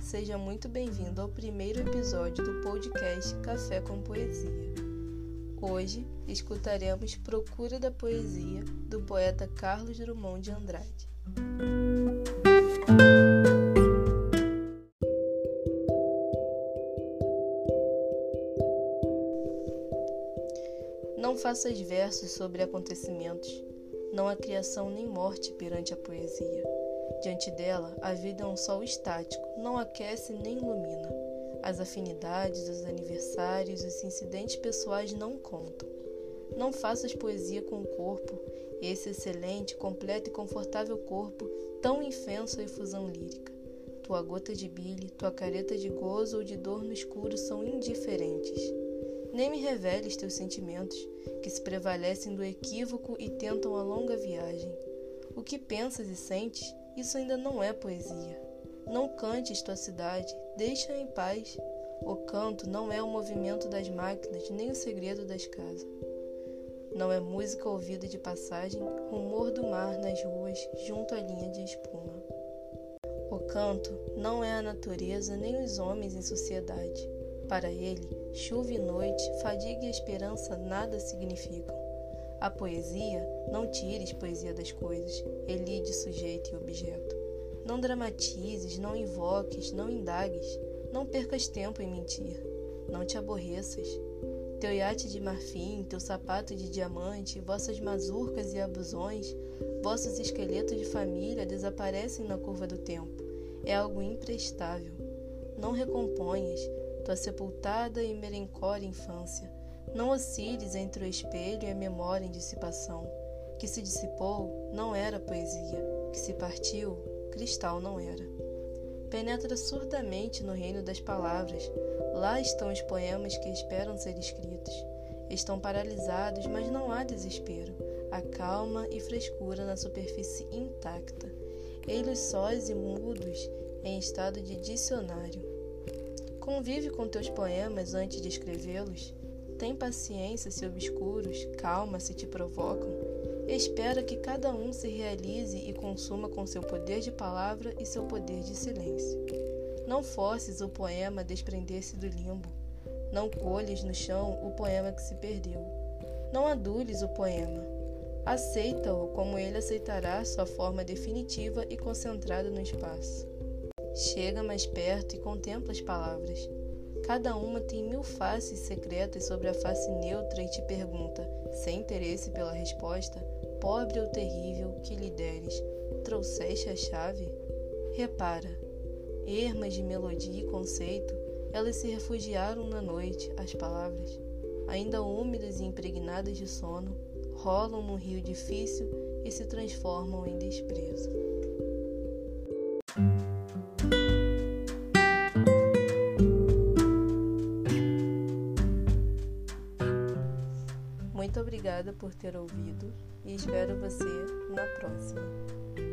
seja muito bem-vindo ao primeiro episódio do podcast Café com Poesia. Hoje escutaremos Procura da Poesia do poeta Carlos Drummond de Andrade. Não faças versos sobre acontecimentos, não há criação nem morte perante a poesia. Diante dela, a vida é um sol estático, não aquece nem ilumina. As afinidades, os aniversários, os incidentes pessoais não contam. Não faças poesia com o corpo, esse excelente, completo e confortável corpo, tão infenso à efusão lírica. Tua gota de bile, tua careta de gozo ou de dor no escuro são indiferentes. Nem me reveles teus sentimentos, que se prevalecem do equívoco e tentam a longa viagem. O que pensas e sentes isso ainda não é poesia. Não cantes tua cidade, deixa-a em paz. O canto não é o movimento das máquinas, nem o segredo das casas. Não é música ouvida de passagem, rumor do mar nas ruas, junto à linha de espuma. O canto não é a natureza nem os homens em sociedade. Para ele, chuva e noite, fadiga e esperança nada significam. A poesia, não tires poesia das coisas, elide sujeito e objeto. Não dramatizes, não invoques, não indagues, não percas tempo em mentir, não te aborreças. Teu iate de marfim, teu sapato de diamante, vossas mazurcas e abusões, vossos esqueletos de família desaparecem na curva do tempo. É algo imprestável. Não recomponhas tua sepultada e melancólica infância não osciles entre o espelho e a memória em dissipação. Que se dissipou não era poesia, que se partiu, cristal não era. Penetra surdamente no reino das palavras. Lá estão os poemas que esperam ser escritos. Estão paralisados, mas não há desespero. Há calma e frescura na superfície intacta. Eles sós e mudos em estado de dicionário. Convive com teus poemas antes de escrevê-los. Tem paciência se obscuros, calma se te provocam. Espera que cada um se realize e consuma com seu poder de palavra e seu poder de silêncio. Não forces o poema a desprender-se do limbo. Não colhes no chão o poema que se perdeu. Não adules o poema. Aceita-o como ele aceitará sua forma definitiva e concentrada no espaço. Chega mais perto e contempla as palavras. Cada uma tem mil faces secretas sobre a face neutra e te pergunta, sem interesse pela resposta, pobre ou terrível que lhe deres, trouxeste a chave? Repara, ermas de melodia e conceito, elas se refugiaram na noite, as palavras, ainda úmidas e impregnadas de sono, rolam num rio difícil e se transformam em desprezo. Obrigada por ter ouvido e espero você na próxima.